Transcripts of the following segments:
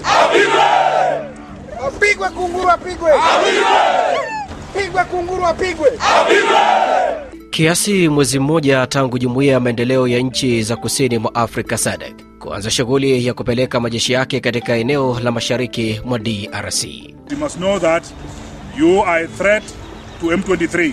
apigwe, apigwe kunguru, apigwe, pigwe kunguru, apigwe. Kiasi mwezi mmoja tangu jumuiya ya maendeleo ya nchi za kusini mwa Afrika SADC kuanza shughuli ya kupeleka majeshi yake katika eneo la mashariki mwa DRC. You must know that you are a threat to M23.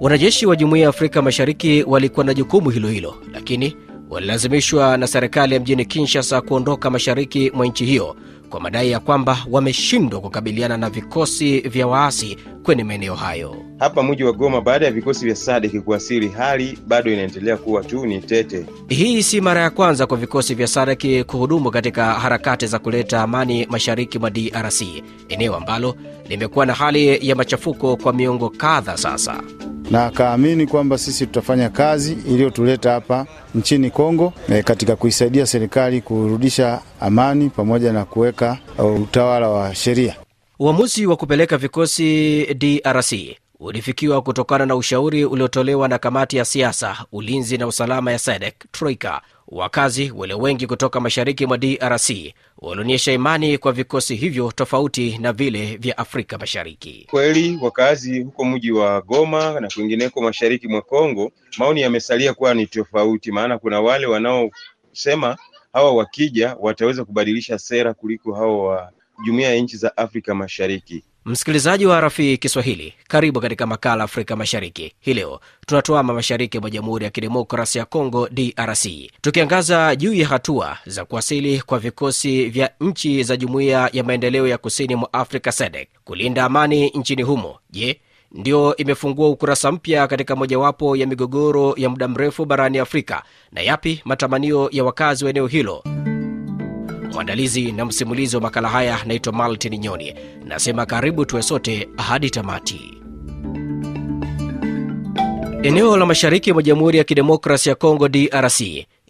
Wanajeshi wa jumuiya ya Afrika Mashariki walikuwa na jukumu hilo hilo, lakini walilazimishwa na serikali ya mjini Kinshasa kuondoka mashariki mwa nchi hiyo kwa madai ya kwamba wameshindwa kukabiliana na vikosi vya waasi kwenye maeneo hayo. Hapa mji wa Goma, baada ya vikosi vya SADC kuwasili, hali bado inaendelea kuwa tu ni tete. Hii si mara ya kwanza kwa vikosi vya SADC kuhudumu katika harakati za kuleta amani mashariki mwa DRC, eneo ambalo limekuwa na hali ya machafuko kwa miongo kadha sasa. Na akaamini kwamba sisi tutafanya kazi iliyotuleta hapa nchini Kongo e, katika kuisaidia serikali kurudisha amani pamoja na kuweka uh, utawala wa sheria. Uamuzi wa kupeleka vikosi DRC ulifikiwa kutokana na ushauri uliotolewa na kamati ya siasa, ulinzi na usalama ya SADC Troika. Wakazi walio wengi kutoka mashariki mwa DRC walionyesha imani kwa vikosi hivyo tofauti na vile vya Afrika Mashariki. Kweli wakazi huko mji wa Goma na kwingineko mashariki mwa Kongo, maoni yamesalia kuwa ni tofauti, maana kuna wale wanaosema hawa wakija wataweza kubadilisha sera kuliko hawa wa jumuiya ya nchi za Afrika Mashariki. Msikilizaji wa Rafii Kiswahili, karibu katika makala Afrika Mashariki. Hii leo tunatuama mashariki mwa Jamhuri ya Kidemokrasi ya Kongo, DRC, tukiangaza juu ya hatua za kuwasili kwa vikosi vya nchi za Jumuiya ya Maendeleo ya Kusini mwa Afrika SADC kulinda amani nchini humo. Je, ndio imefungua ukurasa mpya katika mojawapo ya migogoro ya muda mrefu barani Afrika? Na yapi matamanio ya wakazi wa eneo hilo? Mwandalizi na msimulizi wa makala haya naitwa Maltin Nyoni, nasema karibu tuwe sote hadi tamati. Eneo la mashariki mwa Jamhuri ya Kidemokrasi ya Kongo, DRC,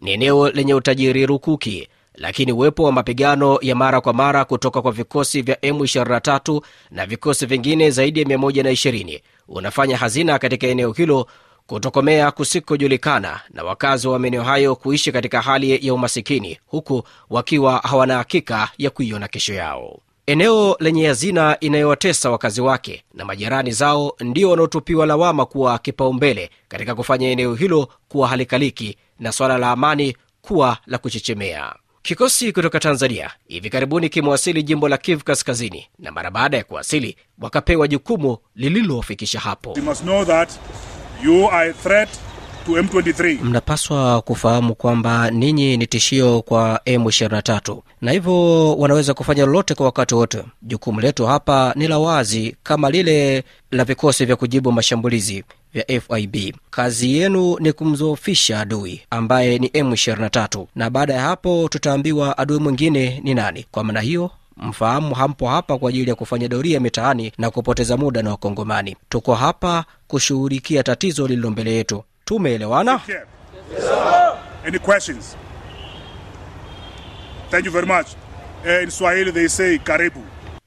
ni eneo lenye utajiri rukuki, lakini uwepo wa mapigano ya mara kwa mara kutoka kwa vikosi vya M23 na vikosi vingine zaidi ya 120 unafanya hazina katika eneo hilo kutokomea kusikojulikana na wakazi wa maeneo hayo kuishi katika hali ya umasikini huku wakiwa hawana hakika ya kuiona kesho yao. Eneo lenye hazina inayowatesa wakazi wake na majirani zao ndio wanaotupiwa lawama kuwa kipaumbele katika kufanya eneo hilo kuwa halikaliki na swala la amani kuwa la kuchechemea. Kikosi kutoka Tanzania hivi karibuni kimewasili jimbo la Kivu Kaskazini, na mara baada ya kuwasili wakapewa jukumu lililowafikisha hapo. You are a threat to M23. Mnapaswa kufahamu kwamba ninyi ni tishio kwa M23 na hivyo wanaweza kufanya lolote kwa wakati wote. Jukumu letu hapa ni la wazi kama lile la vikosi vya kujibu mashambulizi vya FIB. Kazi yenu ni kumzoofisha adui ambaye ni M23, na baada ya hapo tutaambiwa adui mwingine ni nani. Kwa maana hiyo mfahamu hampo hapa kwa ajili ya kufanya doria mitaani na kupoteza muda na Wakongomani. Tuko hapa kushughulikia tatizo lililo mbele yetu. Tumeelewana? Here. Any questions? Thank you very much. Eh, in Swahili they say karibu.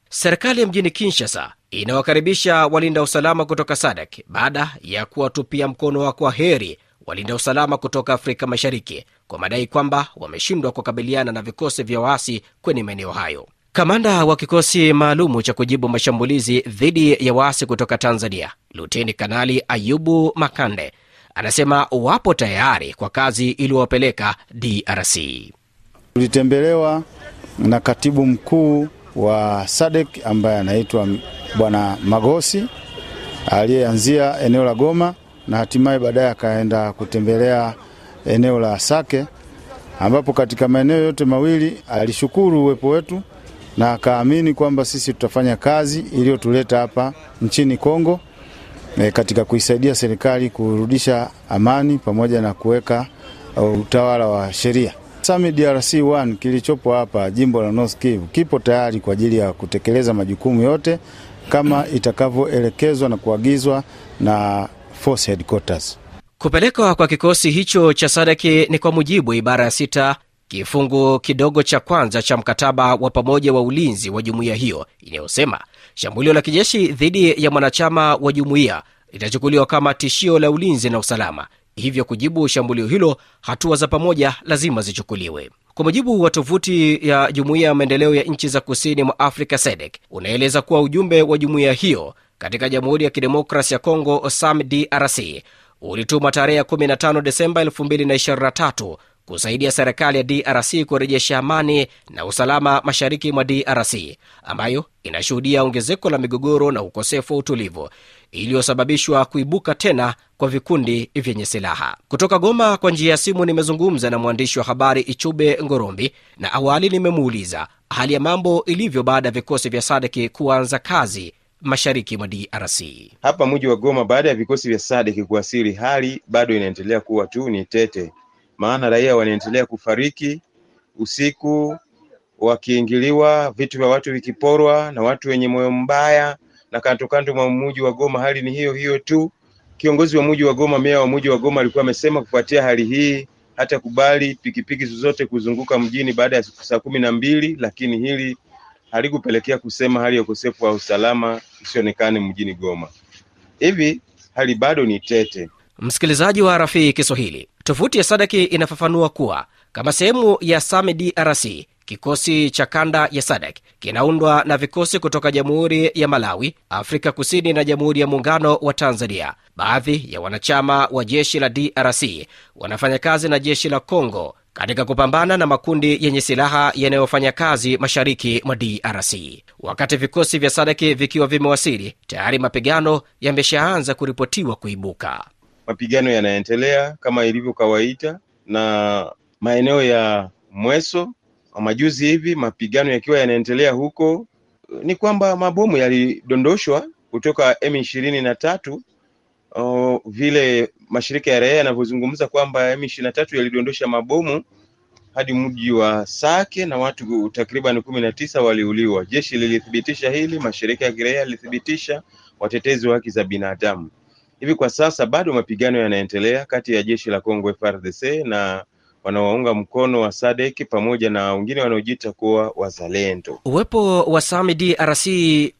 Serikali ya mjini Kinshasa inawakaribisha walinda usalama kutoka SADC baada ya kuwatupia mkono wa kwa heri walinda usalama kutoka Afrika Mashariki kwa madai kwamba wameshindwa kukabiliana na vikosi vya waasi kwenye maeneo hayo. Kamanda wa kikosi maalumu cha kujibu mashambulizi dhidi ya waasi kutoka Tanzania, Luteni Kanali Ayubu Makande, anasema wapo tayari kwa kazi iliyowapeleka DRC. Tulitembelewa na katibu mkuu wa SADC ambaye anaitwa Bwana Magosi aliyeanzia eneo la Goma na hatimaye baadaye akaenda kutembelea eneo la Sake, ambapo katika maeneo yote mawili alishukuru uwepo wetu na akaamini kwamba sisi tutafanya kazi iliyotuleta hapa nchini Kongo e, katika kuisaidia serikali kurudisha amani pamoja na kuweka uh, utawala wa sheria. SAMI DRC 1 kilichopo hapa jimbo la North Kivu kipo tayari kwa ajili ya kutekeleza majukumu yote kama itakavyoelekezwa na kuagizwa na force headquarters. Kupelekwa kwa kikosi hicho cha sadaki ni kwa mujibu wa ibara ya sita kifungu kidogo cha kwanza cha mkataba wa pamoja wa ulinzi wa jumuiya hiyo inayosema shambulio la kijeshi dhidi ya mwanachama wa jumuiya litachukuliwa kama tishio la ulinzi na usalama, hivyo kujibu shambulio hilo, hatua za pamoja lazima zichukuliwe. Kwa mujibu wa tovuti ya Jumuiya ya Maendeleo ya Nchi za Kusini mwa Afrika SADC unaeleza kuwa ujumbe wa jumuiya hiyo katika Jamhuri ya Kidemokrasi ya Kongo SAM DRC ulituma tarehe 15 Desemba 2023 kusaidia serikali ya DRC kurejesha amani na usalama mashariki mwa DRC ambayo inashuhudia ongezeko la migogoro na ukosefu wa utulivu iliyosababishwa kuibuka tena kwa vikundi vyenye silaha. Kutoka Goma kwa njia ya simu nimezungumza na mwandishi wa habari Ichube Ngorombi, na awali nimemuuliza hali ya mambo ilivyo baada ya vikosi vya sadeki kuanza kazi mashariki mwa DRC. Hapa mji wa Goma, baada ya vikosi vya Sadeki kuwasili, hali bado inaendelea kuwa tu ni tete, maana raia wanaendelea kufariki usiku, wakiingiliwa, vitu vya watu vikiporwa na watu wenye moyo mbaya, na kando kando mwa mji wa Goma hali ni hiyo hiyo tu. Kiongozi wa mji wa Goma, meya wa mji wa Goma alikuwa amesema kufuatia hali hii hata kubali pikipiki zozote kuzunguka mjini baada ya saa kumi na mbili, lakini hili halikupelekea kusema hali ya ukosefu wa usalama isionekane mjini Goma. Hivi hali bado ni tete. Msikilizaji wa Rafii Kiswahili, tovuti ya Sadaki inafafanua kuwa kama sehemu ya SAMI DRC, kikosi cha kanda ya SADC kinaundwa na vikosi kutoka Jamhuri ya Malawi, Afrika Kusini na Jamhuri ya Muungano wa Tanzania. Baadhi ya wanachama wa jeshi la DRC wanafanya kazi na jeshi la Congo katika kupambana na makundi yenye silaha yanayofanya kazi mashariki mwa DRC. Wakati vikosi vya SADC vikiwa vimewasili, tayari mapigano yameshaanza kuripotiwa kuibuka. Mapigano yanaendelea kama ilivyo kawaida, na maeneo ya Mweso majuzi hivi mapigano yakiwa yanaendelea huko, ni kwamba mabomu yalidondoshwa kutoka M ishirini na tatu. Oh, vile mashirika ya raia yanavyozungumza kwamba M ishirini na tatu yalidondosha mabomu hadi mji wa Sake na watu takriban kumi na tisa waliuliwa. Jeshi lilithibitisha hili, mashirika ya kiraia yalithibitisha, watetezi wa haki za binadamu. Hivi kwa sasa bado mapigano yanaendelea kati ya jeshi la Kongo FARDC na wanaounga mkono wa SADC pamoja na wengine wanaojiita kuwa wazalendo. Uwepo wa SAMI DRC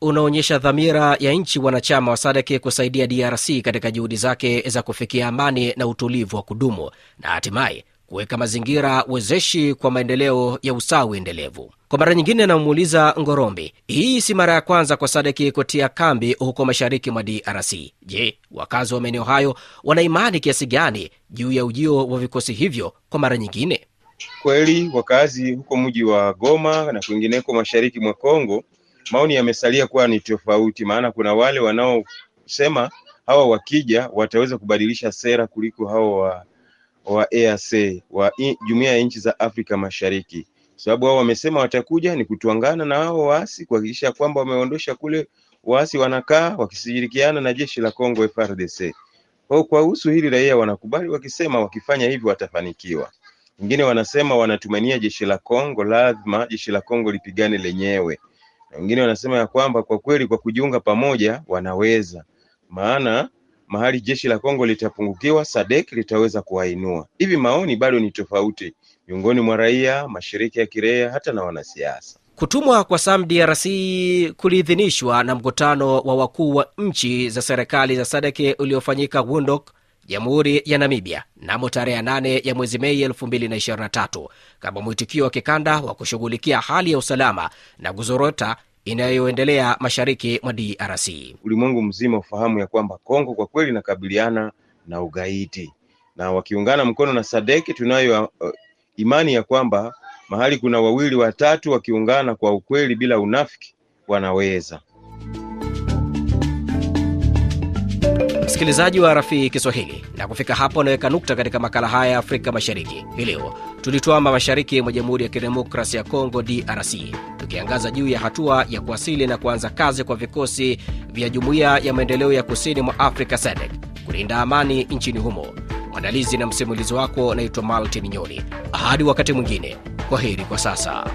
unaonyesha dhamira ya nchi wanachama wa SADC kusaidia DRC katika juhudi zake za kufikia amani na utulivu wa kudumu na hatimaye kuweka mazingira wezeshi kwa maendeleo ya usawi endelevu. Kwa mara nyingine, anamuuliza Ngorombi, hii si mara ya kwanza kwa Sadeki kutia kambi huko mashariki mwa DRC. Je, wakazi wa maeneo hayo wana imani kiasi gani juu ya ujio wa vikosi hivyo kwa mara nyingine? Kweli wakazi huko mji wa Goma na kwingineko mashariki mwa Kongo, maoni yamesalia kuwa ni tofauti, maana kuna wale wanaosema hawa wakija wataweza kubadilisha sera kuliko hawa wa wa EAC wa Jumuiya ya Nchi za Afrika Mashariki, sababu hao wamesema watakuja ni kutuangana na hao waasi, kuhakikisha kwamba wameondosha kule waasi wanakaa wakishirikiana na jeshi la Kongo FARDC. Kwa kuhusu hili raia wanakubali, wakisema wakifanya hivyo watafanikiwa. Wengine wanasema wanatumania jeshi la Kongo, lazima jeshi la Kongo lipigane lenyewe, wengine wanasema ya kwamba kwa kweli kwa kujiunga pamoja wanaweza, maana mahali jeshi la Kongo litapungukiwa, SADC litaweza kuwainua. Hivi maoni bado ni tofauti miongoni mwa raia, mashirika ya kiraia, hata na wanasiasa. Kutumwa kwa SAM DRC kuliidhinishwa na mkutano wa wakuu wa nchi za serikali za SADC uliofanyika Windhoek, Jamhuri ya Namibia namo tarehe 8 ya mwezi Mei 2023 kama mwitikio wa kikanda wa kushughulikia hali ya usalama na kuzorota inayoendelea mashariki mwa DRC. Ulimwengu mzima ufahamu ya kwamba Kongo kwa kweli inakabiliana na ugaidi, na wakiungana mkono na Sadeki, tunayo uh, imani ya kwamba mahali kuna wawili watatu wakiungana kwa ukweli bila unafiki wanaweza. Msikilizaji wa Rafii Kiswahili, na kufika hapo unaweka nukta katika makala haya ya Afrika Mashariki. Hii leo tulituama mashariki mwa Jamhuri ya Kidemokrasia ya Kongo, DRC, tukiangaza juu ya hatua ya kuwasili na kuanza kazi kwa vikosi vya Jumuiya ya Maendeleo ya Kusini mwa Afrika SADC kulinda amani nchini humo. Mwandalizi na msimulizi wako naitwa Maltin Nyoni. Hadi wakati mwingine, kwa heri kwa sasa.